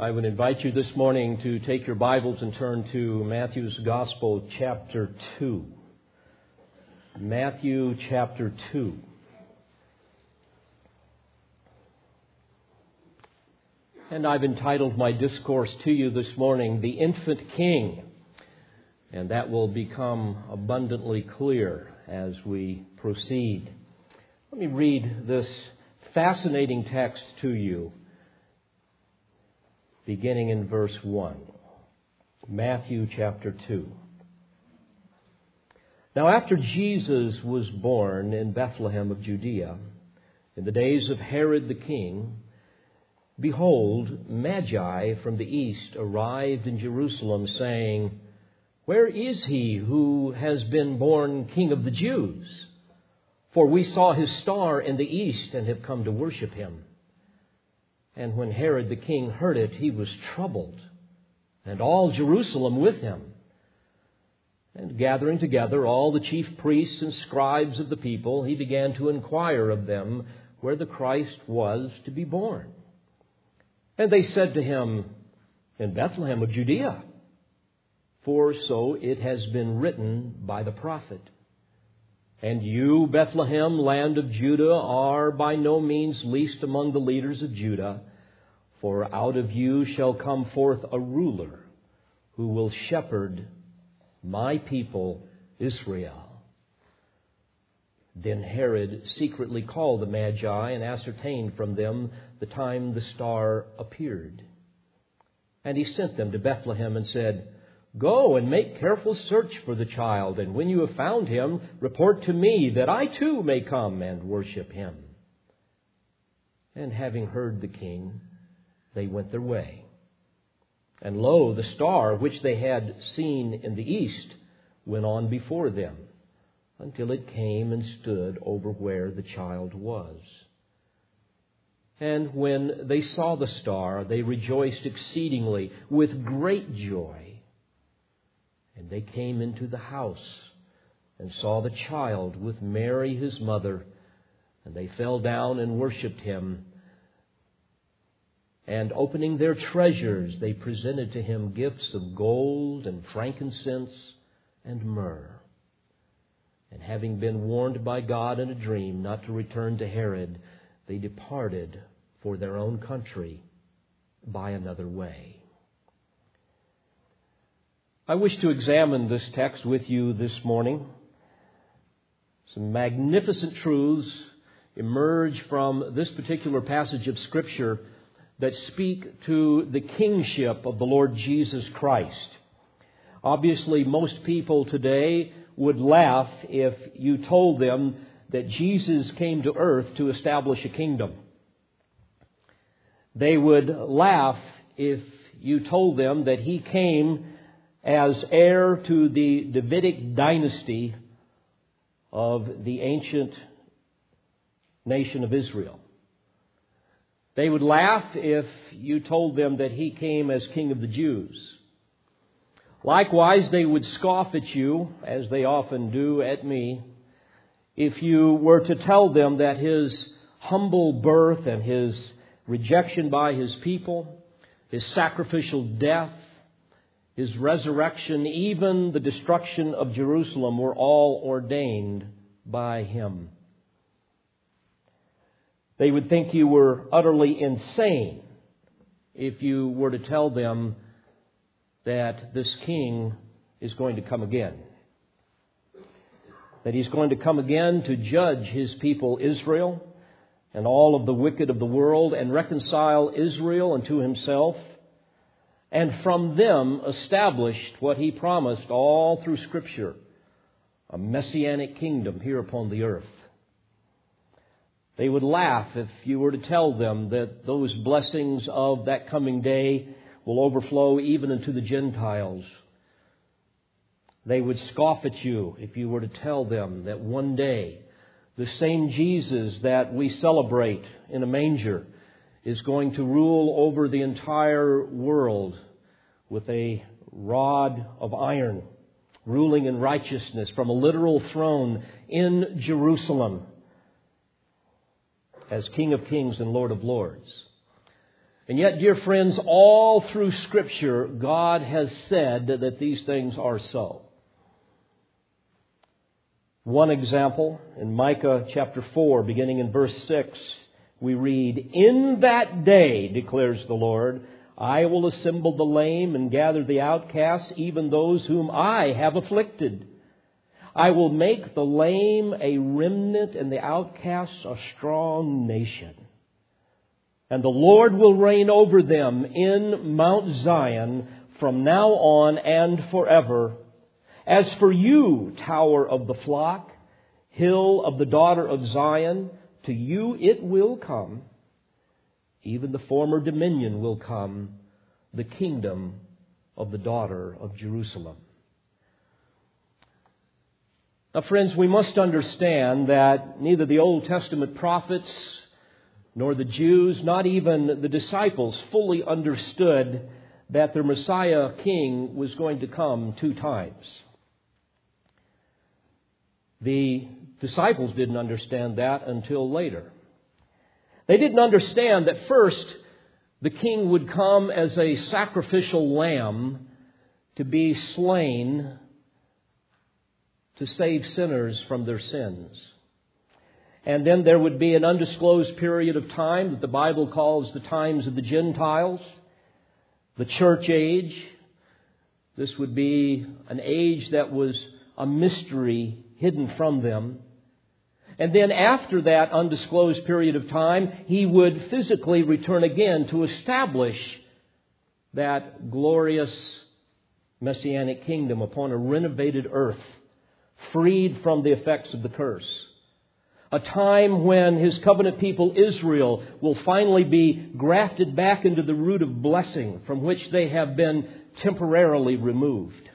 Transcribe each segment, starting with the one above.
I would invite you this morning to take your Bibles and turn to Matthew's Gospel, chapter 2. Matthew, chapter 2. And I've entitled my discourse to you this morning, The Infant King. And that will become abundantly clear as we proceed. Let me read this fascinating text to you beginning in verse 1. Matthew chapter 2. Now, after Jesus was born in Bethlehem of Judea, in the days of Herod the king, behold, Magi from the east arrived in Jerusalem, saying, Where is he who has been born king of the Jews? For we saw his star in the east and have come to worship him. And when Herod the king heard it, he was troubled, and all Jerusalem with him. And gathering together all the chief priests and scribes of the people, he began to inquire of them where the Christ was to be born. And they said to him, In Bethlehem of Judea, for so it has been written by the prophet. And you, Bethlehem, land of Judah, are by no means least among the leaders of Judah. For out of you shall come forth a ruler who will shepherd my people Israel. Then Herod secretly called the Magi and ascertained from them the time the star appeared. And he sent them to Bethlehem and said, Go and make careful search for the child, and when you have found him, report to me, that I too may come and worship him. And having heard the king, they went their way. And lo, the star which they had seen in the east went on before them until it came and stood over where the child was. And when they saw the star, they rejoiced exceedingly with great joy. And they came into the house and saw the child with Mary his mother, and they fell down and worshipped him. And opening their treasures, they presented to him gifts of gold and frankincense and myrrh. And having been warned by God in a dream not to return to Herod, they departed for their own country by another way. I wish to examine this text with you this morning. Some magnificent truths emerge from this particular passage of Scripture that speak to the kingship of the Lord Jesus Christ. Obviously, most people today would laugh if you told them that Jesus came to earth to establish a kingdom. They would laugh if you told them that he came as heir to the Davidic dynasty of the ancient nation of Israel. They would laugh if you told them that he came as king of the Jews. Likewise, they would scoff at you, as they often do at me, if you were to tell them that his humble birth and his rejection by his people, his sacrificial death, his resurrection, even the destruction of Jerusalem were all ordained by him. They would think you were utterly insane if you were to tell them that this king is going to come again. That he's going to come again to judge his people Israel and all of the wicked of the world and reconcile Israel unto himself and from them established what he promised all through Scripture a messianic kingdom here upon the earth. They would laugh if you were to tell them that those blessings of that coming day will overflow even into the Gentiles. They would scoff at you if you were to tell them that one day the same Jesus that we celebrate in a manger is going to rule over the entire world with a rod of iron, ruling in righteousness from a literal throne in Jerusalem as King of Kings and Lord of Lords. And yet, dear friends, all through Scripture, God has said that these things are so. One example, in Micah chapter 4, beginning in verse 6, we read, In that day, declares the Lord, I will assemble the lame and gather the outcasts, even those whom I have afflicted. I will make the lame a remnant and the outcasts a strong nation. And the Lord will reign over them in Mount Zion from now on and forever. As for you, tower of the flock, hill of the daughter of Zion, to you it will come. Even the former dominion will come, the kingdom of the daughter of Jerusalem. Now, friends, we must understand that neither the Old Testament prophets nor the Jews, not even the disciples, fully understood that their Messiah king was going to come two times. The disciples didn't understand that until later. They didn't understand that first the king would come as a sacrificial lamb to be slain to save sinners from their sins. And then there would be an undisclosed period of time that the Bible calls the times of the Gentiles, the church age. This would be an age that was a mystery hidden from them. And then after that undisclosed period of time, he would physically return again to establish that glorious messianic kingdom upon a renovated earth, freed from the effects of the curse a time when his covenant people Israel will finally be grafted back into the root of blessing from which they have been temporarily removed.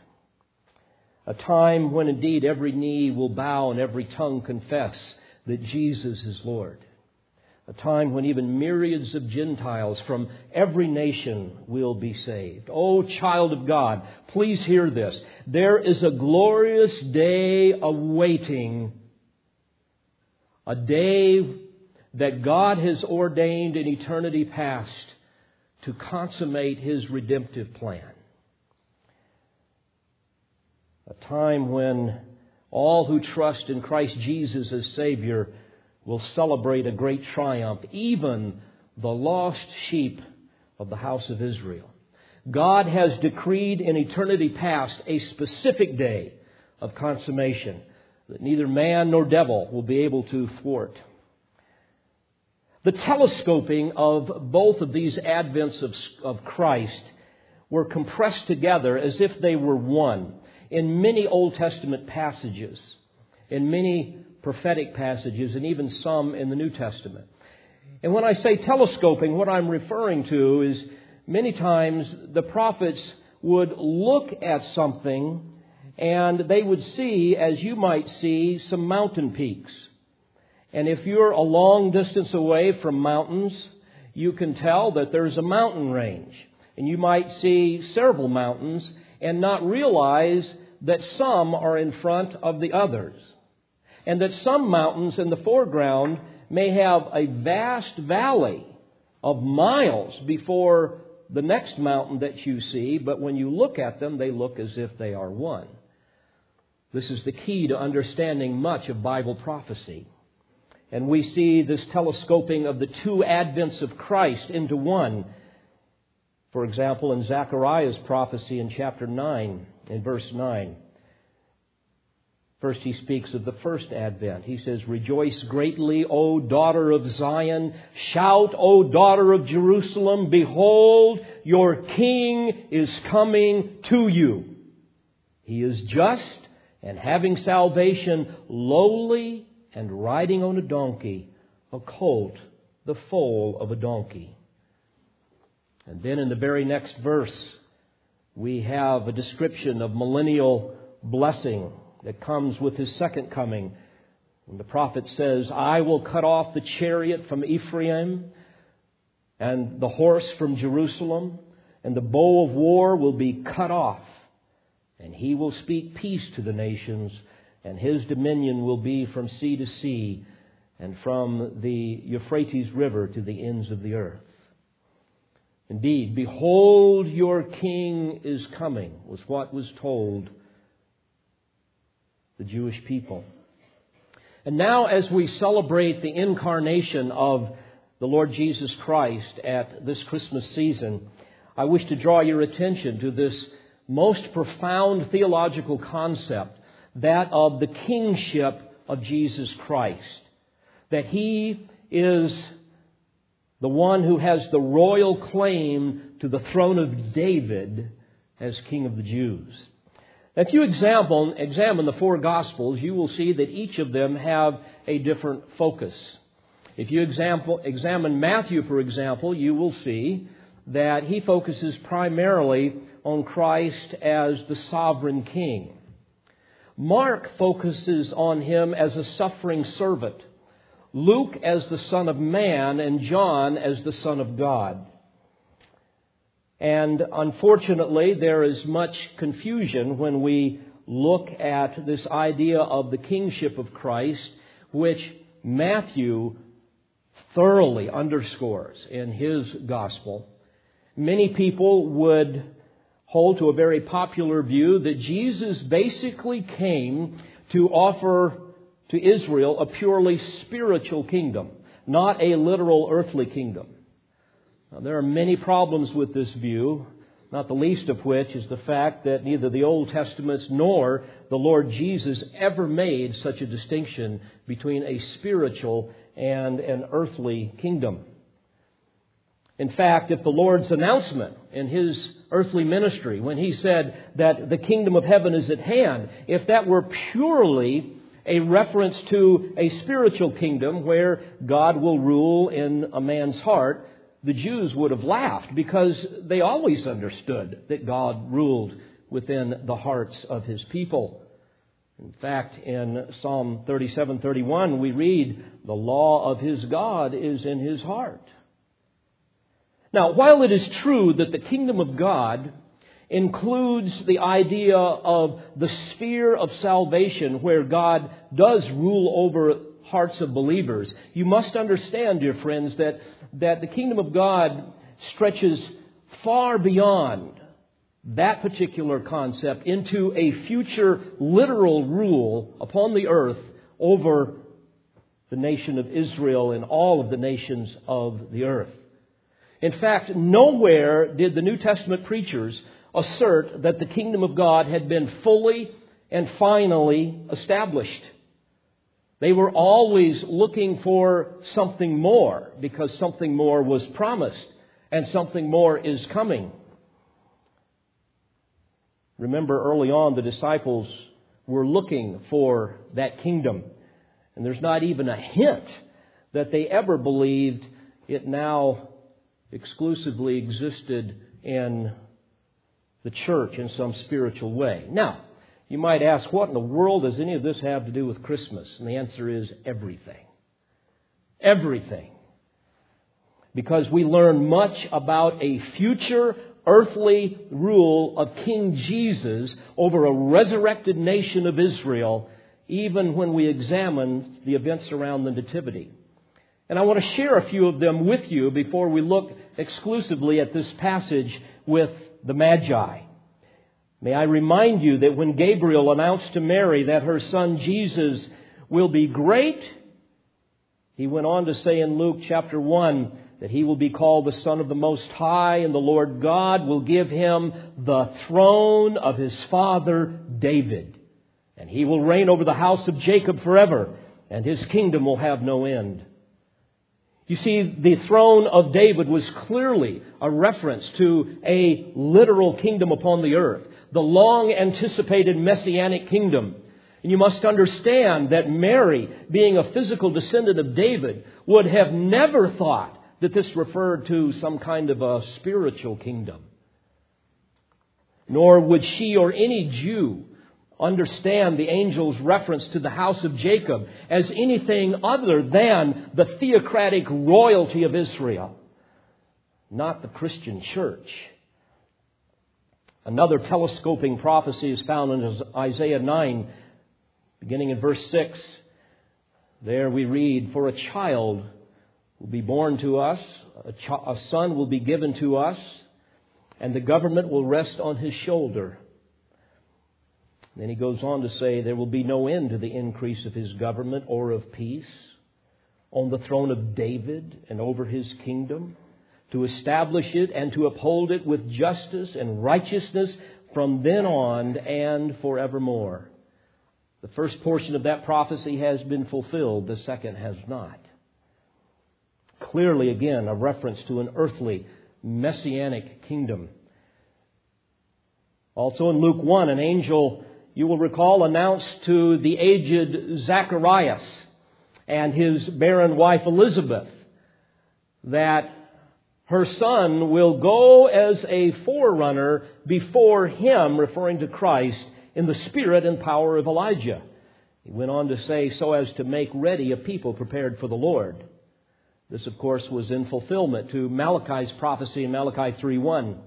A time when indeed every knee will bow and every tongue confess that Jesus is Lord. A time when even myriads of Gentiles from every nation will be saved. Oh, child of God, please hear this. There is a glorious day awaiting a day that God has ordained in eternity past to consummate His redemptive plan. A time when all who trust in Christ Jesus as Savior will celebrate a great triumph, even the lost sheep of the house of Israel. God has decreed in eternity past a specific day of consummation that neither man nor devil will be able to thwart. The telescoping of both of these advents of, of Christ were compressed together as if they were one in many Old Testament passages, in many prophetic passages, and even some in the New Testament. And when I say telescoping, what I'm referring to is many times the prophets would look at something and they would see, as you might see, some mountain peaks. And if you're a long distance away from mountains, you can tell that there's a mountain range. And you might see several mountains and not realize that some are in front of the others. And that some mountains in the foreground may have a vast valley of miles before the next mountain that you see, but when you look at them, they look as if they are one. This is the key to understanding much of Bible prophecy. And we see this telescoping of the two advents of Christ into one. For example, in Zechariah's prophecy in chapter 9, in verse 9. First, he speaks of the first advent. He says, Rejoice greatly, O daughter of Zion. Shout, O daughter of Jerusalem. Behold, your king is coming to you. He is just and having salvation lowly and riding on a donkey, a colt, the foal of a donkey. And then in the very next verse, we have a description of millennial blessing that comes with his second coming. And the prophet says, I will cut off the chariot from Ephraim and the horse from Jerusalem, and the bow of war will be cut off and he will speak peace to the nations, and his dominion will be from sea to sea, and from the Euphrates River to the ends of the earth. Indeed, behold, your king is coming, was what was told the Jewish people. And now, as we celebrate the incarnation of the Lord Jesus Christ at this Christmas season, I wish to draw your attention to this most profound theological concept, that of the kingship of Jesus Christ. That he is the one who has the royal claim to the throne of David as King of the Jews. If you examine, examine the four Gospels, you will see that each of them have a different focus. If you example, examine Matthew, for example, you will see that he focuses primarily on Christ as the sovereign king. Mark focuses on him as a suffering servant, Luke as the Son of Man, and John as the Son of God. And unfortunately, there is much confusion when we look at this idea of the kingship of Christ, which Matthew thoroughly underscores in his gospel. Many people would hold to a very popular view that Jesus basically came to offer to Israel a purely spiritual kingdom, not a literal earthly kingdom. Now, there are many problems with this view, not the least of which is the fact that neither the Old Testament nor the Lord Jesus ever made such a distinction between a spiritual and an earthly kingdom. In fact, if the Lord's announcement in his earthly ministry, when he said that the kingdom of heaven is at hand, if that were purely a reference to a spiritual kingdom where God will rule in a man's heart, the Jews would have laughed because they always understood that God ruled within the hearts of his people. In fact, in Psalm 37:31 we read, "The law of his God is in his heart." Now, while it is true that the kingdom of God includes the idea of the sphere of salvation where God does rule over hearts of believers, you must understand, dear friends, that, that the kingdom of God stretches far beyond that particular concept into a future literal rule upon the earth over the nation of Israel and all of the nations of the earth. In fact, nowhere did the New Testament preachers assert that the kingdom of God had been fully and finally established. They were always looking for something more because something more was promised and something more is coming. Remember early on, the disciples were looking for that kingdom. And there's not even a hint that they ever believed it now exclusively existed in the church in some spiritual way. Now, you might ask, what in the world does any of this have to do with Christmas? And the answer is everything. Everything. Because we learn much about a future earthly rule of King Jesus over a resurrected nation of Israel, even when we examine the events around the Nativity. And I want to share a few of them with you before we look exclusively at this passage with the Magi. May I remind you that when Gabriel announced to Mary that her son Jesus will be great, he went on to say in Luke chapter 1 that he will be called the Son of the Most High, and the Lord God will give him the throne of his father David. And he will reign over the house of Jacob forever, and his kingdom will have no end. You see, the throne of David was clearly a reference to a literal kingdom upon the earth, the long anticipated messianic kingdom. And you must understand that Mary, being a physical descendant of David, would have never thought that this referred to some kind of a spiritual kingdom. Nor would she or any Jew understand the angel's reference to the house of Jacob as anything other than the theocratic royalty of Israel, not the Christian church. Another telescoping prophecy is found in Isaiah 9, beginning in verse 6. There we read, For a child will be born to us, a, ch- a son will be given to us, and the government will rest on his shoulder. Then he goes on to say, There will be no end to the increase of his government or of peace on the throne of David and over his kingdom, to establish it and to uphold it with justice and righteousness from then on and forevermore. The first portion of that prophecy has been fulfilled, the second has not. Clearly, again, a reference to an earthly, messianic kingdom. Also in Luke 1, an angel you will recall, announced to the aged Zacharias and his barren wife Elizabeth that her son will go as a forerunner before him, referring to Christ, in the spirit and power of Elijah. He went on to say, so as to make ready a people prepared for the Lord. This, of course, was in fulfillment to Malachi's prophecy in Malachi 3.1.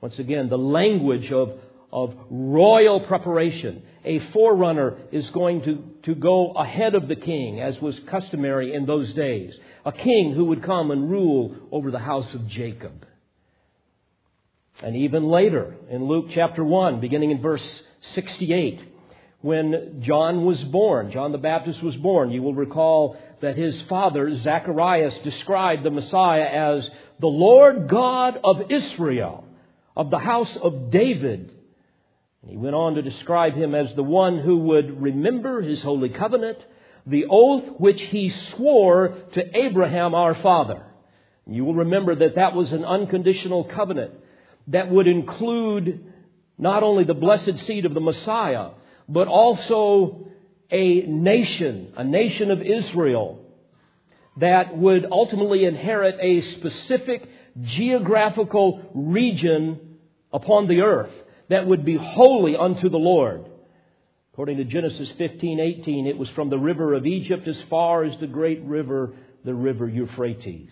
Once again, the language of of royal preparation. A forerunner is going to, to go ahead of the king, as was customary in those days. A king who would come and rule over the house of Jacob. And even later, in Luke chapter 1, beginning in verse 68, when John was born, John the Baptist was born, you will recall that his father, Zacharias, described the Messiah as the Lord God of Israel, of the house of David he went on to describe him as the one who would remember his holy covenant, the oath which he swore to Abraham our father. You will remember that that was an unconditional covenant that would include not only the blessed seed of the Messiah, but also a nation, a nation of Israel, that would ultimately inherit a specific geographical region upon the earth that would be holy unto the Lord. According to Genesis 15:18, it was from the river of Egypt as far as the great river, the river Euphrates.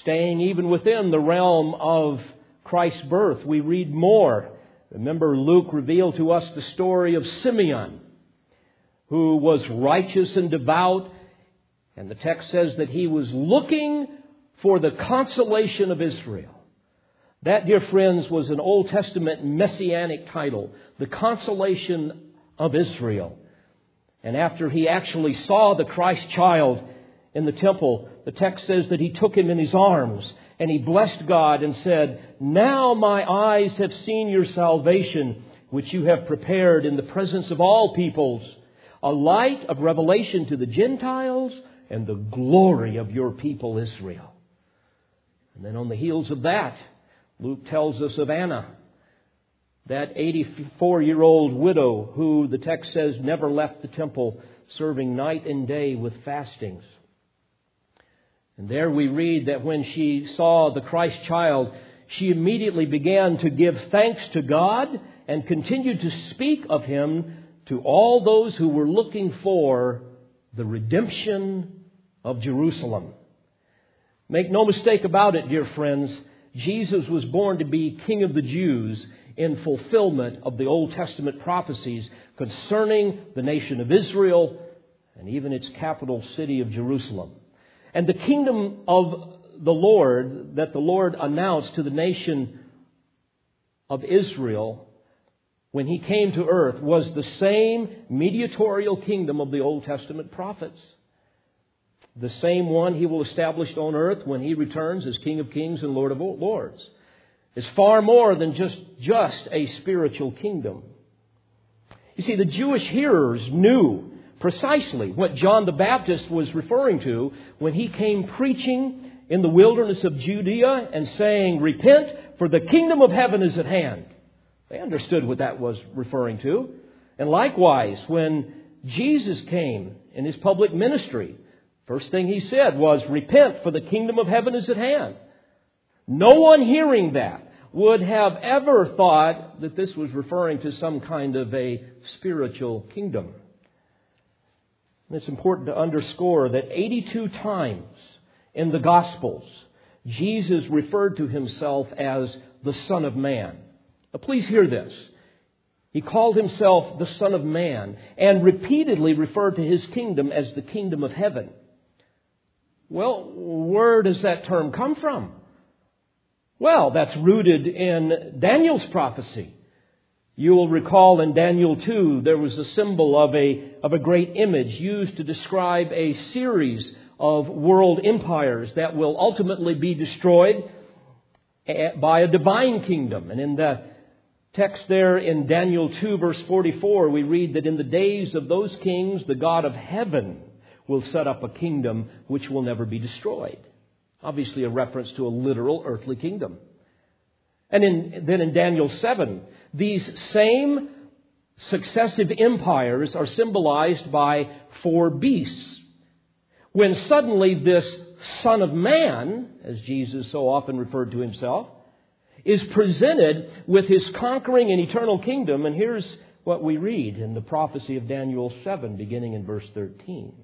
Staying even within the realm of Christ's birth, we read more. Remember, Luke revealed to us the story of Simeon, who was righteous and devout, and the text says that he was looking for the consolation of Israel. That, dear friends, was an Old Testament messianic title, the consolation of Israel. And after he actually saw the Christ child in the temple, the text says that he took him in his arms and he blessed God and said, Now my eyes have seen your salvation, which you have prepared in the presence of all peoples, a light of revelation to the Gentiles and the glory of your people Israel. And then on the heels of that, Luke tells us of Anna, that 84 year old widow who the text says never left the temple, serving night and day with fastings. And there we read that when she saw the Christ child, she immediately began to give thanks to God and continued to speak of him to all those who were looking for the redemption of Jerusalem. Make no mistake about it, dear friends. Jesus was born to be King of the Jews in fulfillment of the Old Testament prophecies concerning the nation of Israel and even its capital city of Jerusalem. And the kingdom of the Lord that the Lord announced to the nation of Israel when he came to earth was the same mediatorial kingdom of the Old Testament prophets the same one he will establish on earth when he returns as King of Kings and Lord of Lords. is far more than just, just a spiritual kingdom. You see, the Jewish hearers knew precisely what John the Baptist was referring to when he came preaching in the wilderness of Judea and saying, Repent, for the kingdom of heaven is at hand. They understood what that was referring to. And likewise, when Jesus came in his public ministry, First thing he said was, Repent, for the kingdom of heaven is at hand. No one hearing that would have ever thought that this was referring to some kind of a spiritual kingdom. And it's important to underscore that 82 times in the Gospels, Jesus referred to himself as the Son of Man. Now, please hear this. He called himself the Son of Man and repeatedly referred to his kingdom as the kingdom of heaven. Well, where does that term come from? Well, that's rooted in Daniel's prophecy. You will recall in Daniel 2, there was a symbol of a, of a great image used to describe a series of world empires that will ultimately be destroyed eh, by a divine kingdom. And in the text there in Daniel 2, verse 44, we read that in the days of those kings, the God of heaven will set up a kingdom which will never be destroyed. Obviously, a reference to a literal earthly kingdom. And in, then in Daniel 7, these same successive empires are symbolized by four beasts. When suddenly this Son of Man, as Jesus so often referred to himself, is presented with his conquering and eternal kingdom, and here's what we read in the prophecy of Daniel 7, beginning in verse 13.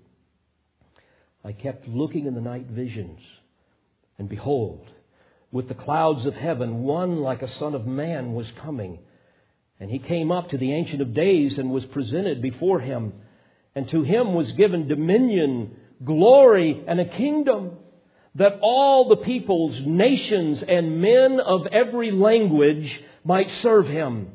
I kept looking in the night visions, and behold, with the clouds of heaven, one like a son of man was coming. And he came up to the Ancient of Days and was presented before him. And to him was given dominion, glory, and a kingdom that all the peoples, nations, and men of every language might serve him.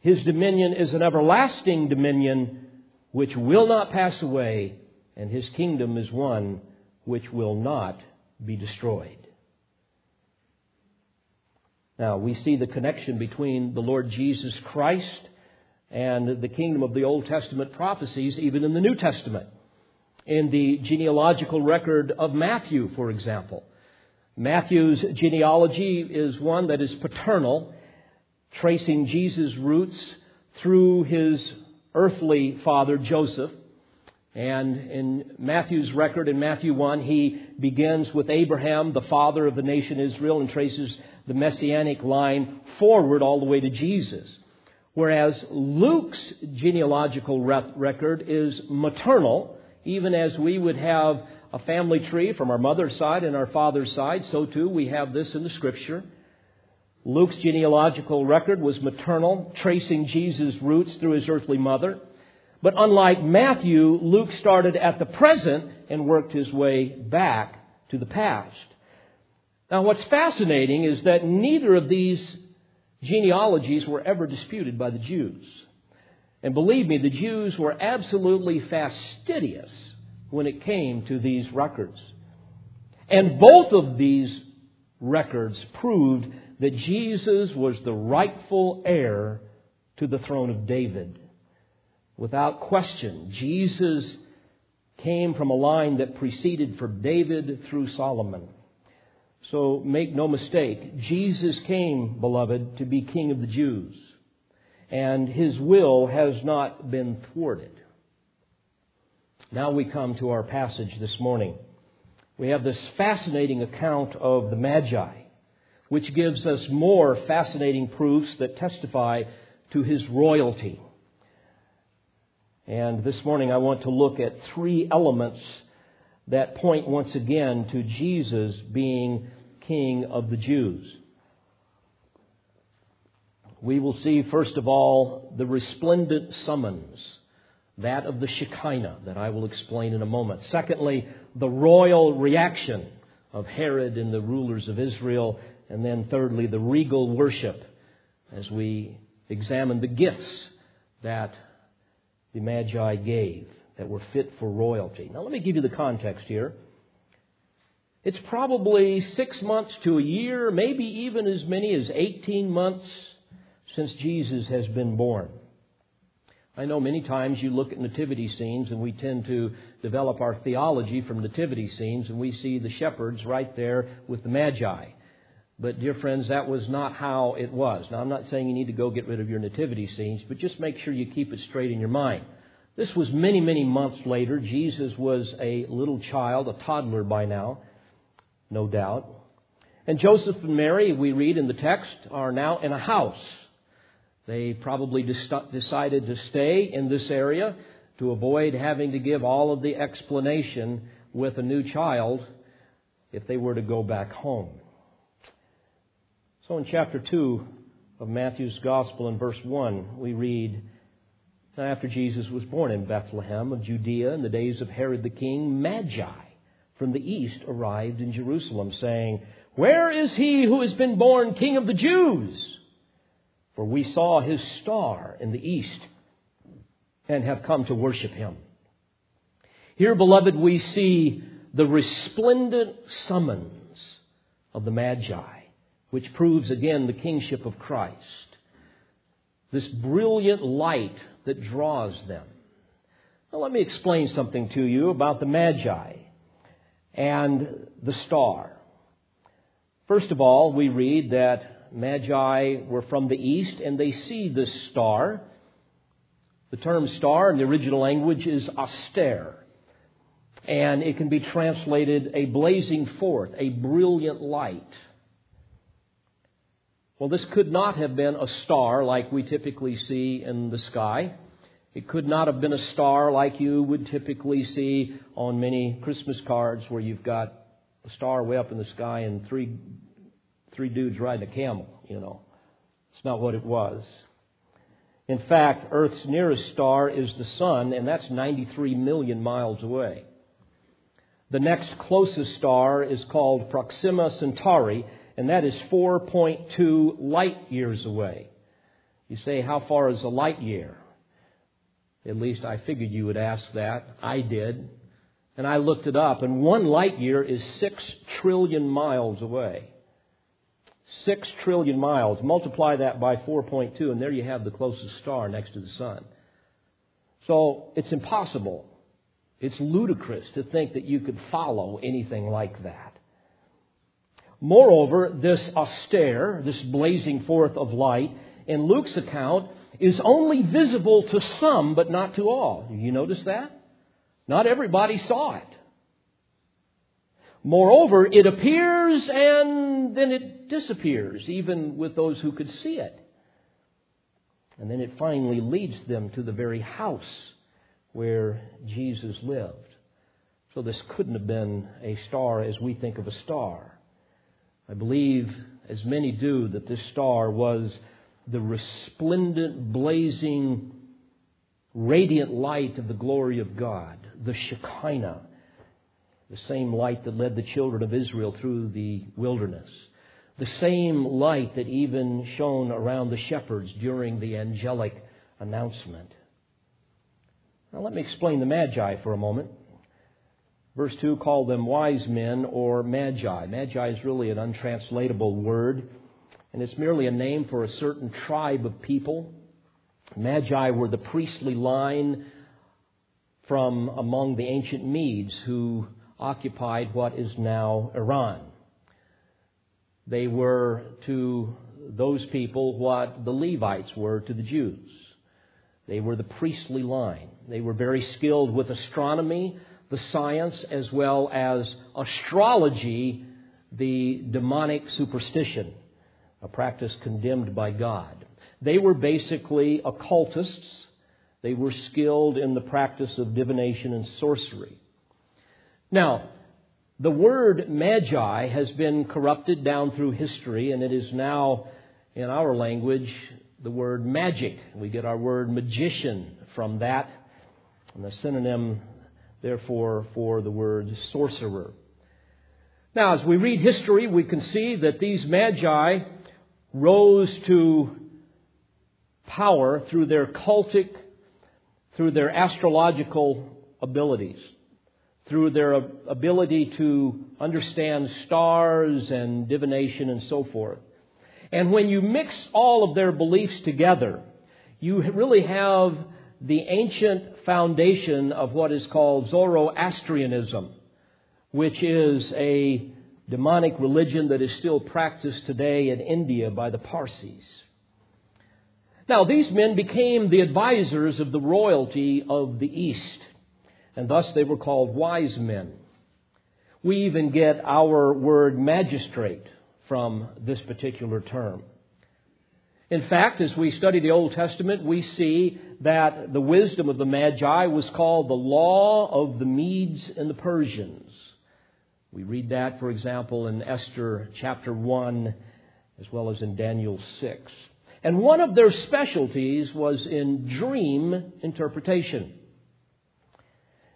His dominion is an everlasting dominion which will not pass away, and his kingdom is one which will not be destroyed. Now, we see the connection between the Lord Jesus Christ and the kingdom of the Old Testament prophecies, even in the New Testament. In the genealogical record of Matthew, for example, Matthew's genealogy is one that is paternal, tracing Jesus' roots through his earthly father, Joseph. And in Matthew's record, in Matthew 1, he begins with Abraham, the father of the nation Israel, and traces the messianic line forward all the way to Jesus. Whereas Luke's genealogical record is maternal, even as we would have a family tree from our mother's side and our father's side, so too we have this in the scripture. Luke's genealogical record was maternal, tracing Jesus' roots through his earthly mother. But unlike Matthew, Luke started at the present and worked his way back to the past. Now, what's fascinating is that neither of these genealogies were ever disputed by the Jews. And believe me, the Jews were absolutely fastidious when it came to these records. And both of these records proved that Jesus was the rightful heir to the throne of David. Without question, Jesus came from a line that preceded from David through Solomon. So make no mistake, Jesus came, beloved, to be King of the Jews. And his will has not been thwarted. Now we come to our passage this morning. We have this fascinating account of the Magi, which gives us more fascinating proofs that testify to his royalty. And this morning I want to look at three elements that point once again to Jesus being King of the Jews. We will see, first of all, the resplendent summons, that of the Shekinah, that I will explain in a moment. Secondly, the royal reaction of Herod and the rulers of Israel. And then thirdly, the regal worship as we examine the gifts that the Magi gave that were fit for royalty. Now, let me give you the context here. It's probably six months to a year, maybe even as many as 18 months since Jesus has been born. I know many times you look at nativity scenes and we tend to develop our theology from nativity scenes and we see the shepherds right there with the magi. But, dear friends, that was not how it was. Now, I'm not saying you need to go get rid of your nativity scenes, but just make sure you keep it straight in your mind. This was many, many months later. Jesus was a little child, a toddler by now, no doubt. And Joseph and Mary, we read in the text, are now in a house. They probably decided to stay in this area to avoid having to give all of the explanation with a new child if they were to go back home. So in chapter 2 of Matthew's Gospel, in verse 1, we read Now, After Jesus was born in Bethlehem of Judea in the days of Herod the king, Magi from the east arrived in Jerusalem, saying, Where is he who has been born King of the Jews? For we saw his star in the east and have come to worship him. Here, beloved, we see the resplendent summons of the Magi, which proves again the kingship of Christ. This brilliant light that draws them. Now, let me explain something to you about the Magi and the star. First of all, we read that Magi were from the east and they see this star. The term star in the original language is aster, and it can be translated a blazing forth, a brilliant light. Well, this could not have been a star like we typically see in the sky. It could not have been a star like you would typically see on many Christmas cards where you've got a star way up in the sky and three, three dudes riding a camel, you know. It's not what it was. In fact, Earth's nearest star is the Sun, and that's 93 million miles away. The next closest star is called Proxima Centauri, and that is 4.2 light years away. You say, how far is a light year? At least I figured you would ask that. I did. And I looked it up, and one light year is six trillion miles away. Six trillion miles. Multiply that by 4.2, and there you have the closest star next to the sun. So it's impossible. It's ludicrous to think that you could follow anything like that. Moreover, this aster, this blazing forth of light, in Luke's account, is only visible to some, but not to all. You notice that? Not everybody saw it. Moreover, it appears and then it disappears, even with those who could see it. And then it finally leads them to the very house where Jesus lived. So this couldn't have been a star as we think of a star. I believe, as many do, that this star was the resplendent, blazing, radiant light of the glory of God, the Shekinah, the same light that led the children of Israel through the wilderness, the same light that even shone around the shepherds during the angelic announcement. Now, let me explain the Magi for a moment. Verse 2 called them wise men or magi. Magi is really an untranslatable word and it's merely a name for a certain tribe of people. Magi were the priestly line from among the ancient Medes who occupied what is now Iran. They were to those people what the Levites were to the Jews. They were the priestly line. They were very skilled with astronomy, the science, as well as astrology, the demonic superstition a practice condemned by God. They were basically occultists. They were skilled in the practice of divination and sorcery. Now, the word magi has been corrupted down through history, and it is now, in our language, the word magic. We get our word magician from that, and the synonym, therefore, for the word sorcerer. Now, as we read history, we can see that these magi rose to power through their cultic, through their astrological abilities, through their ability to understand stars and divination and so forth. And when you mix all of their beliefs together, you really have the ancient foundation of what is called Zoroastrianism, which is a demonic religion that is still practiced today in India by the Parsis. Now, these men became the advisors of the royalty of the East, and thus they were called wise men. We even get our word magistrate from this particular term. In fact, as we study the Old Testament, we see that the wisdom of the Magi was called the law of the Medes and the Persians. We read that, for example, in Esther chapter 1 as well as in Daniel 6. And one of their specialties was in dream interpretation.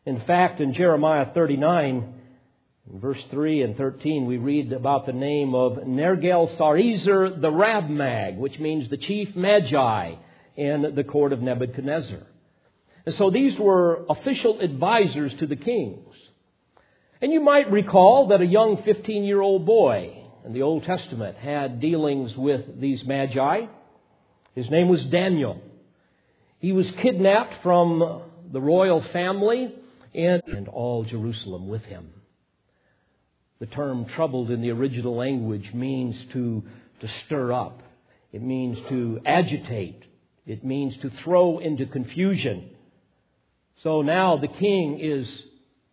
In fact, in Jeremiah 39, Verse 3 and 13, we read about the name of Nergal Sarezer the Rabmag, which means the chief magi in the court of Nebuchadnezzar. And so these were official advisors to the kings. And you might recall that a young 15 year old boy in the Old Testament had dealings with these magi. His name was Daniel. He was kidnapped from the royal family and all Jerusalem with him. The term troubled in the original language means to, to stir up. It means to agitate. It means to throw into confusion. So now the king is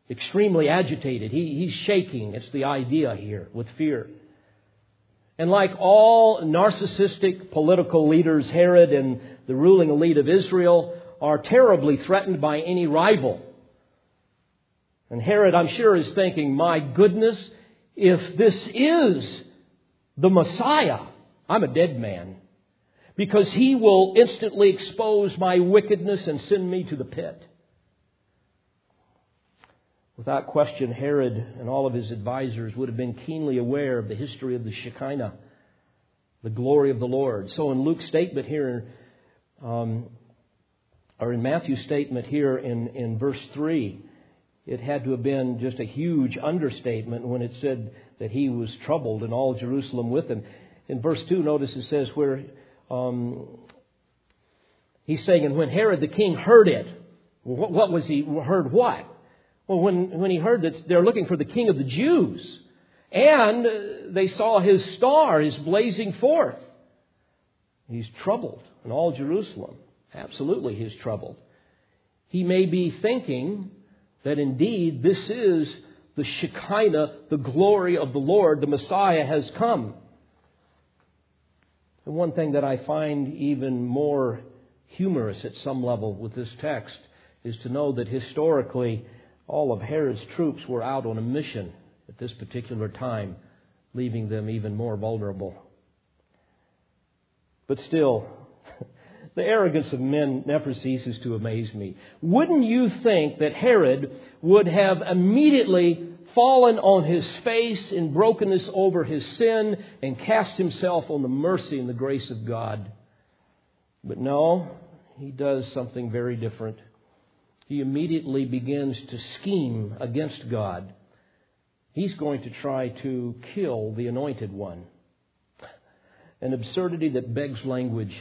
extremely agitated. He, he's shaking. It's the idea here with fear. And like all narcissistic political leaders, Herod and the ruling elite of Israel are terribly threatened by any rival. And Herod, I'm sure, is thinking, my goodness, if this is the Messiah, I'm a dead man. Because he will instantly expose my wickedness and send me to the pit. Without question, Herod and all of his advisors would have been keenly aware of the history of the Shekinah, the glory of the Lord. So in Luke's statement here, um, or in Matthew's statement here in, in verse 3, it had to have been just a huge understatement when it said that he was troubled and all Jerusalem with him. In verse 2, notice it says where um, he's saying, and when Herod the king heard it, what, what was he, heard what? Well, when, when he heard that they're looking for the king of the Jews, and they saw his star, is blazing forth, he's troubled, and all Jerusalem. Absolutely, he's troubled. He may be thinking that indeed this is the Shekinah, the glory of the Lord, the Messiah has come. And one thing that I find even more humorous at some level with this text is to know that historically all of Herod's troops were out on a mission at this particular time, leaving them even more vulnerable. But still, the arrogance of men never ceases to amaze me. Wouldn't you think that Herod would have immediately fallen on his face in brokenness over his sin and cast himself on the mercy and the grace of God? But no, he does something very different. He immediately begins to scheme against God. He's going to try to kill the anointed one. An absurdity that begs language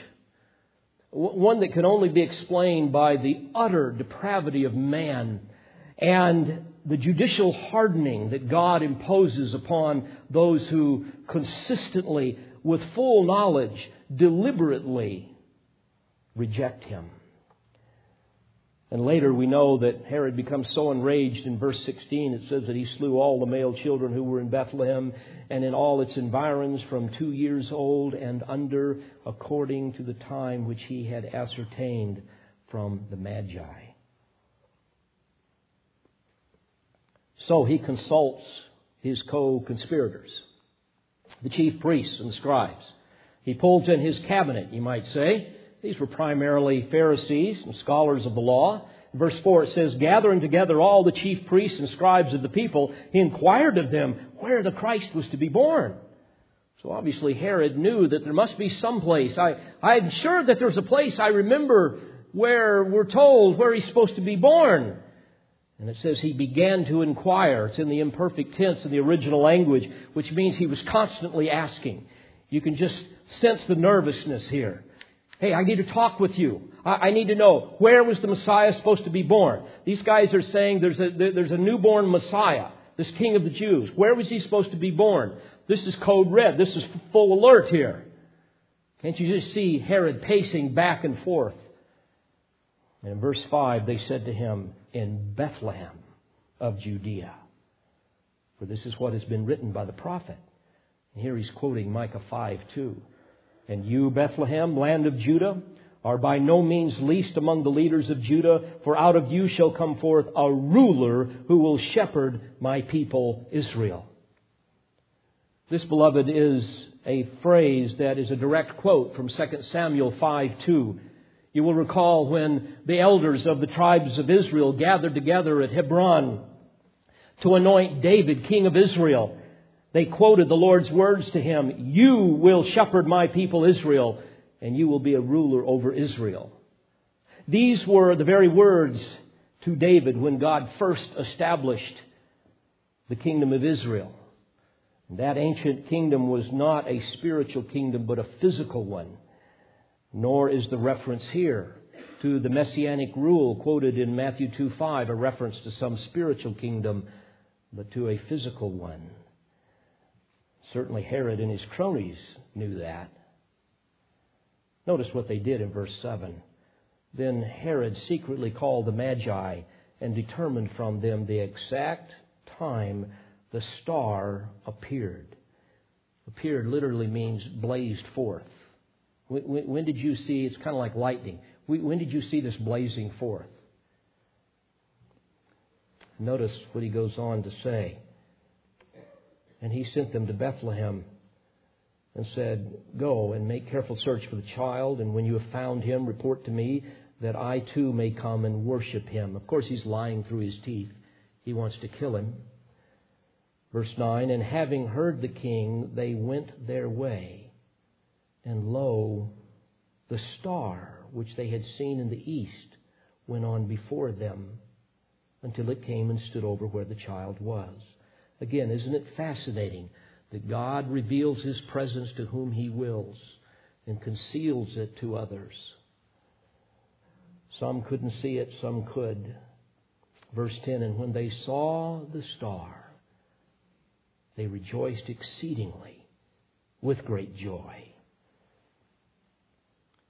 one that can only be explained by the utter depravity of man and the judicial hardening that God imposes upon those who consistently, with full knowledge, deliberately reject him. And later we know that Herod becomes so enraged in verse 16, it says that he slew all the male children who were in Bethlehem and in all its environs from two years old and under, according to the time which he had ascertained from the Magi. So he consults his co conspirators, the chief priests and scribes. He pulls in his cabinet, you might say, these were primarily Pharisees and scholars of the law. Verse 4 it says, Gathering together all the chief priests and scribes of the people, he inquired of them where the Christ was to be born. So obviously Herod knew that there must be some place. I, I'm sure that there's a place I remember where we're told where he's supposed to be born. And it says he began to inquire. It's in the imperfect tense in the original language, which means he was constantly asking. You can just sense the nervousness here. Hey, I need to talk with you. I, need to know where was the Messiah supposed to be born? These guys are saying there's a, there's a newborn Messiah, this King of the Jews. Where was he supposed to be born? This is code red. This is full alert here. Can't you just see Herod pacing back and forth? And in verse 5, they said to him, In Bethlehem of Judea. For this is what has been written by the prophet. And here he's quoting Micah 5 2. And you, Bethlehem, land of Judah, are by no means least among the leaders of Judah, for out of you shall come forth a ruler who will shepherd my people Israel. This, beloved, is a phrase that is a direct quote from 2 Samuel 5 2. You will recall when the elders of the tribes of Israel gathered together at Hebron to anoint David king of Israel. They quoted the Lord's words to him, You will shepherd my people Israel, and you will be a ruler over Israel. These were the very words to David when God first established the kingdom of Israel. That ancient kingdom was not a spiritual kingdom, but a physical one. Nor is the reference here to the messianic rule quoted in Matthew 2 5, a reference to some spiritual kingdom, but to a physical one. Certainly Herod and his cronies knew that. Notice what they did in verse 7. Then Herod secretly called the Magi and determined from them the exact time the star appeared. Appeared literally means blazed forth. When, did you see? It's kind of like lightning. When did you see this blazing forth? Notice what he goes on to say. And he sent them to Bethlehem and said, Go and make careful search for the child, and when you have found him, report to me that I too may come and worship him. Of course, he's lying through his teeth. He wants to kill him. Verse 9 And having heard the king, they went their way. And lo, the star which they had seen in the east went on before them until it came and stood over where the child was. Again, isn't it fascinating that God reveals his presence to whom he wills and conceals it to others? Some couldn't see it, some could. Verse 10 And when they saw the star, they rejoiced exceedingly with great joy.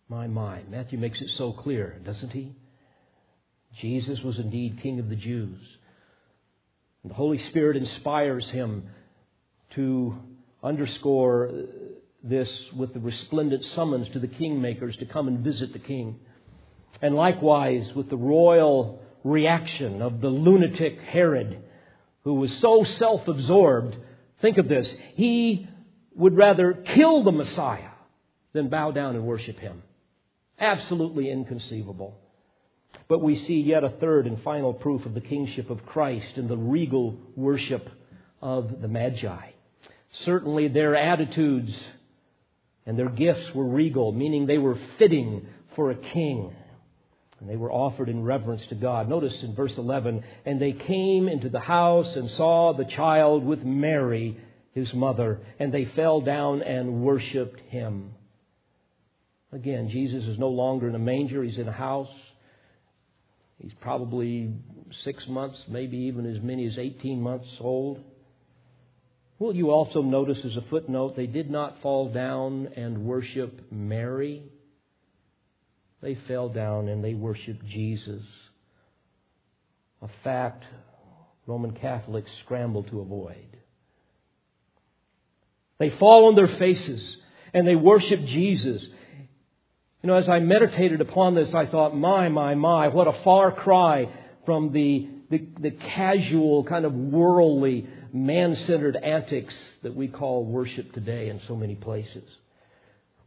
My, my. Matthew makes it so clear, doesn't he? Jesus was indeed King of the Jews. The Holy Spirit inspires him to underscore this with the resplendent summons to the kingmakers to come and visit the king. And likewise with the royal reaction of the lunatic Herod, who was so self absorbed. Think of this. He would rather kill the Messiah than bow down and worship him. Absolutely inconceivable. But we see yet a third and final proof of the kingship of Christ in the regal worship of the Magi. Certainly their attitudes and their gifts were regal, meaning they were fitting for a king. And they were offered in reverence to God. Notice in verse 11, and they came into the house and saw the child with Mary, his mother, and they fell down and worshiped him. Again, Jesus is no longer in a manger, he's in a house. He's probably six months, maybe even as many as 18 months old. Will you also notice as a footnote, they did not fall down and worship Mary. They fell down and they worshiped Jesus. A fact Roman Catholics scramble to avoid. They fall on their faces and they worship Jesus. You know, as I meditated upon this, I thought, my, my, my, what a far cry from the, the, the casual, kind of worldly, man centered antics that we call worship today in so many places.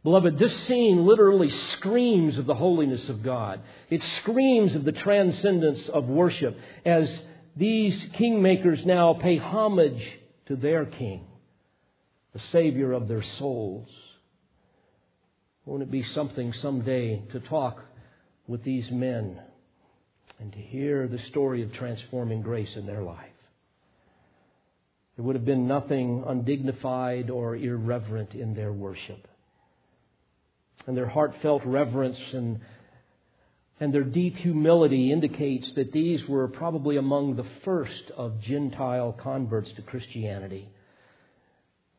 Beloved, this scene literally screams of the holiness of God. It screams of the transcendence of worship as these kingmakers now pay homage to their king, the Savior of their souls. Won't it be something someday to talk with these men and to hear the story of transforming grace in their life? There would have been nothing undignified or irreverent in their worship. And their heartfelt reverence and, and their deep humility indicates that these were probably among the first of Gentile converts to Christianity.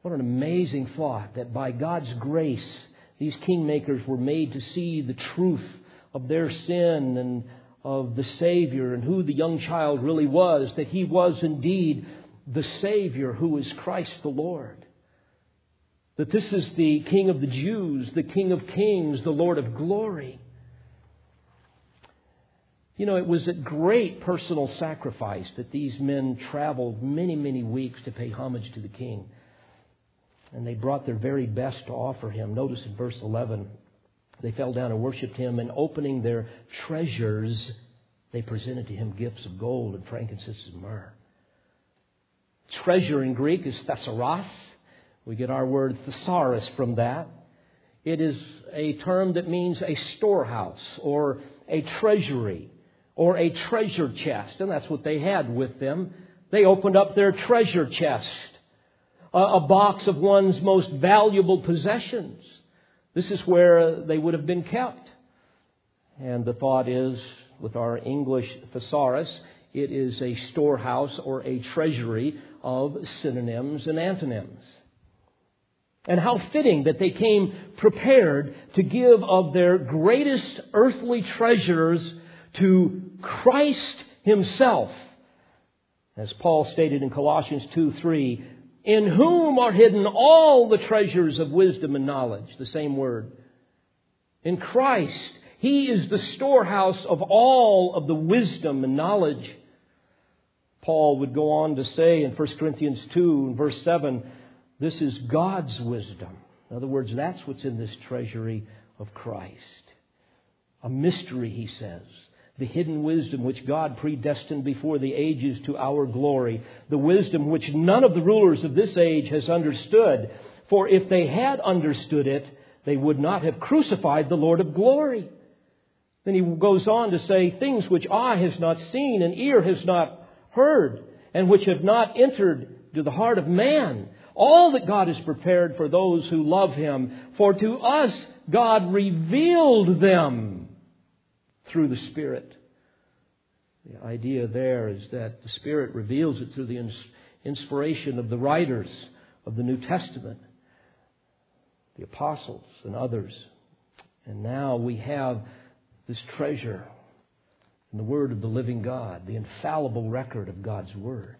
What an amazing thought that by God's grace, these kingmakers were made to see the truth of their sin and of the Savior and who the young child really was, that he was indeed the Savior who is Christ the Lord. That this is the King of the Jews, the King of Kings, the Lord of glory. You know, it was a great personal sacrifice that these men traveled many, many weeks to pay homage to the King and they brought their very best to offer him. Notice in verse 11, they fell down and worshiped him, and opening their treasures, they presented to him gifts of gold and frankincense and myrrh. Treasure in Greek is thesaurus. We get our word thesaurus from that. It is a term that means a storehouse or a treasury or a treasure chest, and that's what they had with them. They opened up their treasure chest, a, box of one's most valuable possessions. This is where they would have been kept. And the thought is, with our English thesaurus, it is a storehouse or a treasury of synonyms and antonyms. And how fitting that they came prepared to give of their greatest earthly treasures to Christ Himself. As Paul stated in Colossians 2 3, in whom are hidden all the treasures of wisdom and knowledge, the same word. In Christ, He is the storehouse of all of the wisdom and knowledge. Paul would go on to say in 1 Corinthians 2 and verse 7, this is God's wisdom. In other words, that's what's in this treasury of Christ. A mystery, he says. The hidden wisdom which God predestined before the ages to our glory. The wisdom which none of the rulers of this age has understood. For if they had understood it, they would not have crucified the Lord of glory. Then he goes on to say, things which eye has not seen and ear has not heard, and which have not entered to the heart of man all that God has prepared for those who love Him. For to us, God revealed them through the Spirit. The idea there is that the Spirit reveals it through the inspiration of the writers of the New Testament, the apostles and others. And now we have this treasure in the Word of the living God, the infallible record of God's Word.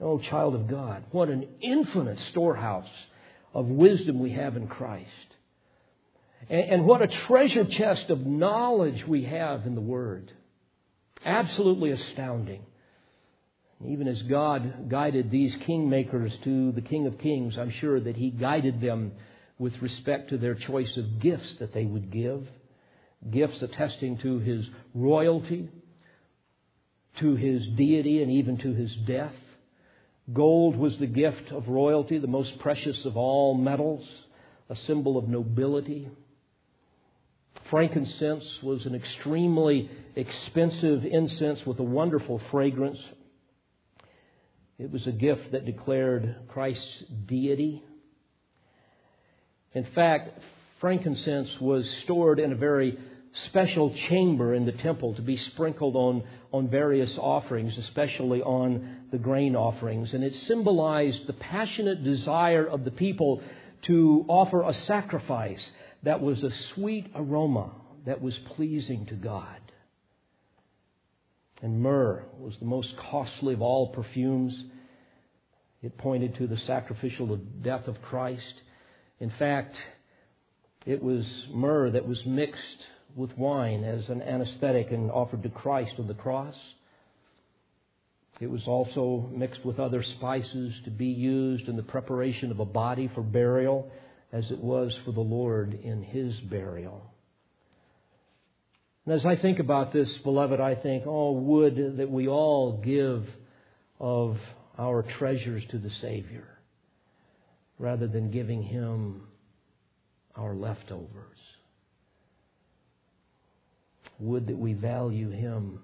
Oh, child of God, what an infinite storehouse of wisdom we have in Christ. And, what a treasure chest of knowledge we have in the Word. Absolutely astounding. Even as God guided these kingmakers to the King of Kings, I'm sure that He guided them with respect to their choice of gifts that they would give. Gifts attesting to His royalty, to His deity, and even to His death. Gold was the gift of royalty, the most precious of all metals, a symbol of nobility. Frankincense was an extremely expensive incense with a wonderful fragrance. It was a gift that declared Christ's deity. In fact, frankincense was stored in a very special chamber in the temple to be sprinkled on, on various offerings, especially on the grain offerings. And it symbolized the passionate desire of the people to offer a sacrifice that was a sweet aroma that was pleasing to God. And myrrh was the most costly of all perfumes. It pointed to the sacrificial death of Christ. In fact, it was myrrh that was mixed with wine as an anesthetic and offered to Christ on the cross. It was also mixed with other spices to be used in the preparation of a body for burial, as it was for the Lord in his burial. And as I think about this, beloved, I think, oh, would that we all give of our treasures to the Savior rather than giving him our leftovers. Would that we value him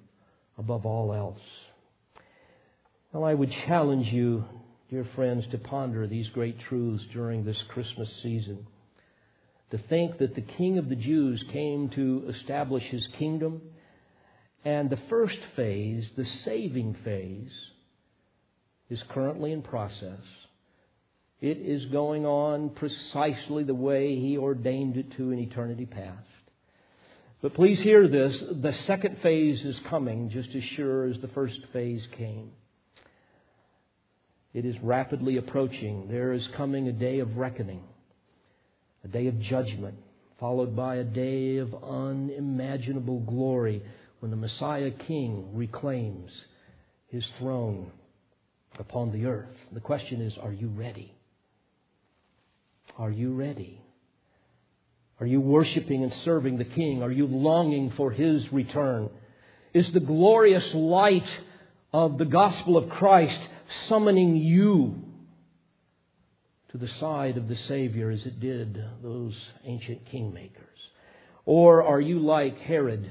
above all else. Well, I would challenge you, dear friends, to ponder these great truths during this Christmas season. To think that the King of the Jews came to establish his kingdom, and the first phase, the saving phase, is currently in process. It is going on precisely the way he ordained it to in eternity past. But please hear this the second phase is coming just as sure as the first phase came. It is rapidly approaching. There is coming a day of reckoning, a day of judgment, followed by a day of unimaginable glory when the Messiah King reclaims his throne upon the earth. The question is are you ready? Are you ready? Are you worshiping and serving the King? Are you longing for His return? Is the glorious light of the gospel of Christ summoning you to the side of the Savior as it did those ancient kingmakers? Or are you like Herod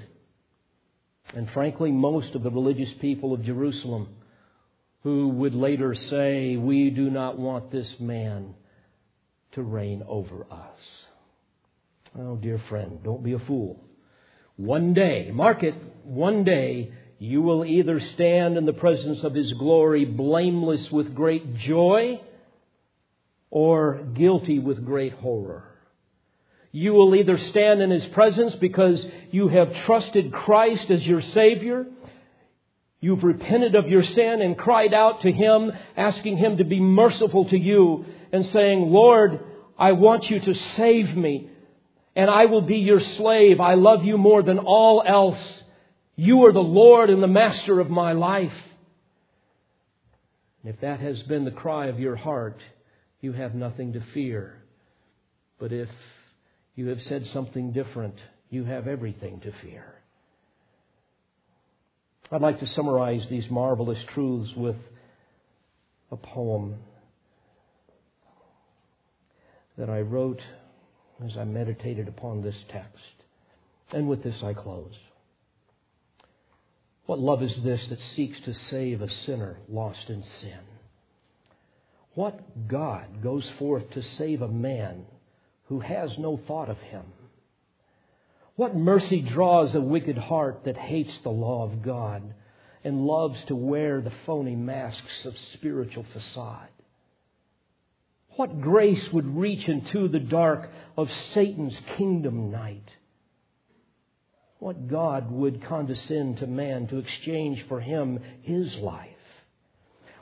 and frankly most of the religious people of Jerusalem who would later say, We do not want this man to reign over us? Oh, dear friend, don't be a fool. One day, mark it, one day, you will either stand in the presence of His glory blameless with great joy or guilty with great horror. You will either stand in His presence because you have trusted Christ as your Savior. You've repented of your sin and cried out to Him, asking Him to be merciful to you and saying, Lord, I want you to save me and I will be your slave. I love you more than all else. You are the Lord and the master of my life. And if that has been the cry of your heart, you have nothing to fear. But if you have said something different, you have everything to fear. I'd like to summarize these marvelous truths with a poem that I wrote as I meditated upon this text. And with this I close. What love is this that seeks to save a sinner lost in sin? What God goes forth to save a man who has no thought of him? What mercy draws a wicked heart that hates the law of God and loves to wear the phony masks of spiritual facade? What grace would reach into the dark of Satan's kingdom night? What God would condescend to man to exchange for him his life?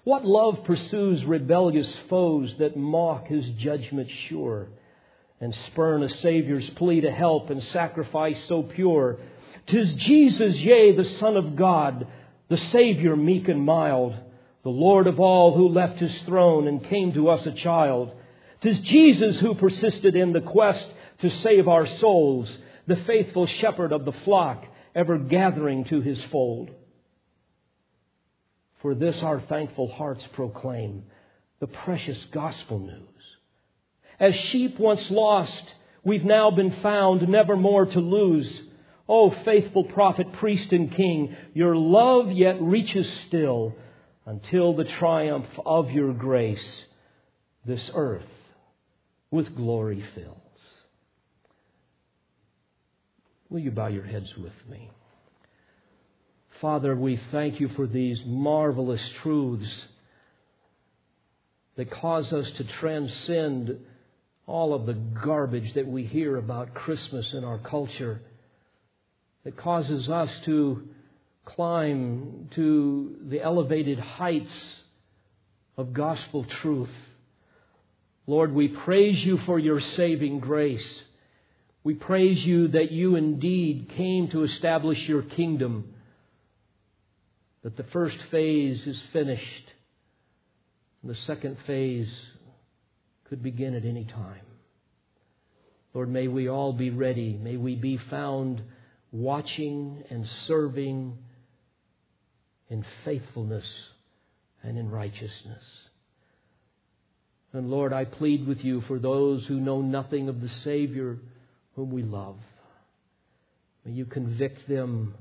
What love pursues rebellious foes that mock his judgment sure and spurn a Savior's plea to help and sacrifice so pure? Tis Jesus, yea, the Son of God, the Savior meek and mild the Lord of all who left his throne and came to us a child. Tis Jesus who persisted in the quest to save our souls, the faithful shepherd of the flock, ever gathering to his fold. For this our thankful hearts proclaim the precious gospel news. As sheep once lost, we've now been found, never more to lose. O oh, faithful prophet, priest, and king, your love yet reaches still until the triumph of your grace this earth with glory fills. Will you bow your heads with me? Father, we thank you for these marvelous truths that cause us to transcend all of the garbage that we hear about Christmas in our culture, that causes us to climb to the elevated heights of gospel truth. Lord, we praise you for your saving grace. We praise you that you indeed came to establish your kingdom, that the first phase is finished, and the second phase could begin at any time. Lord, may we all be ready. May we be found watching and serving in faithfulness and in righteousness. And Lord, I plead with you for those who know nothing of the Savior whom we love. May you convict them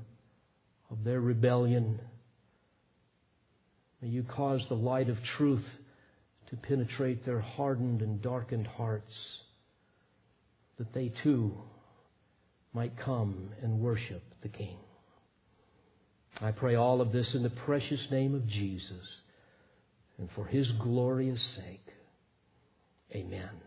of their rebellion. May you cause the light of truth to penetrate their hardened and darkened hearts, that they too might come and worship the King. I pray all of this in the precious name of Jesus and for his glorious sake. Amen.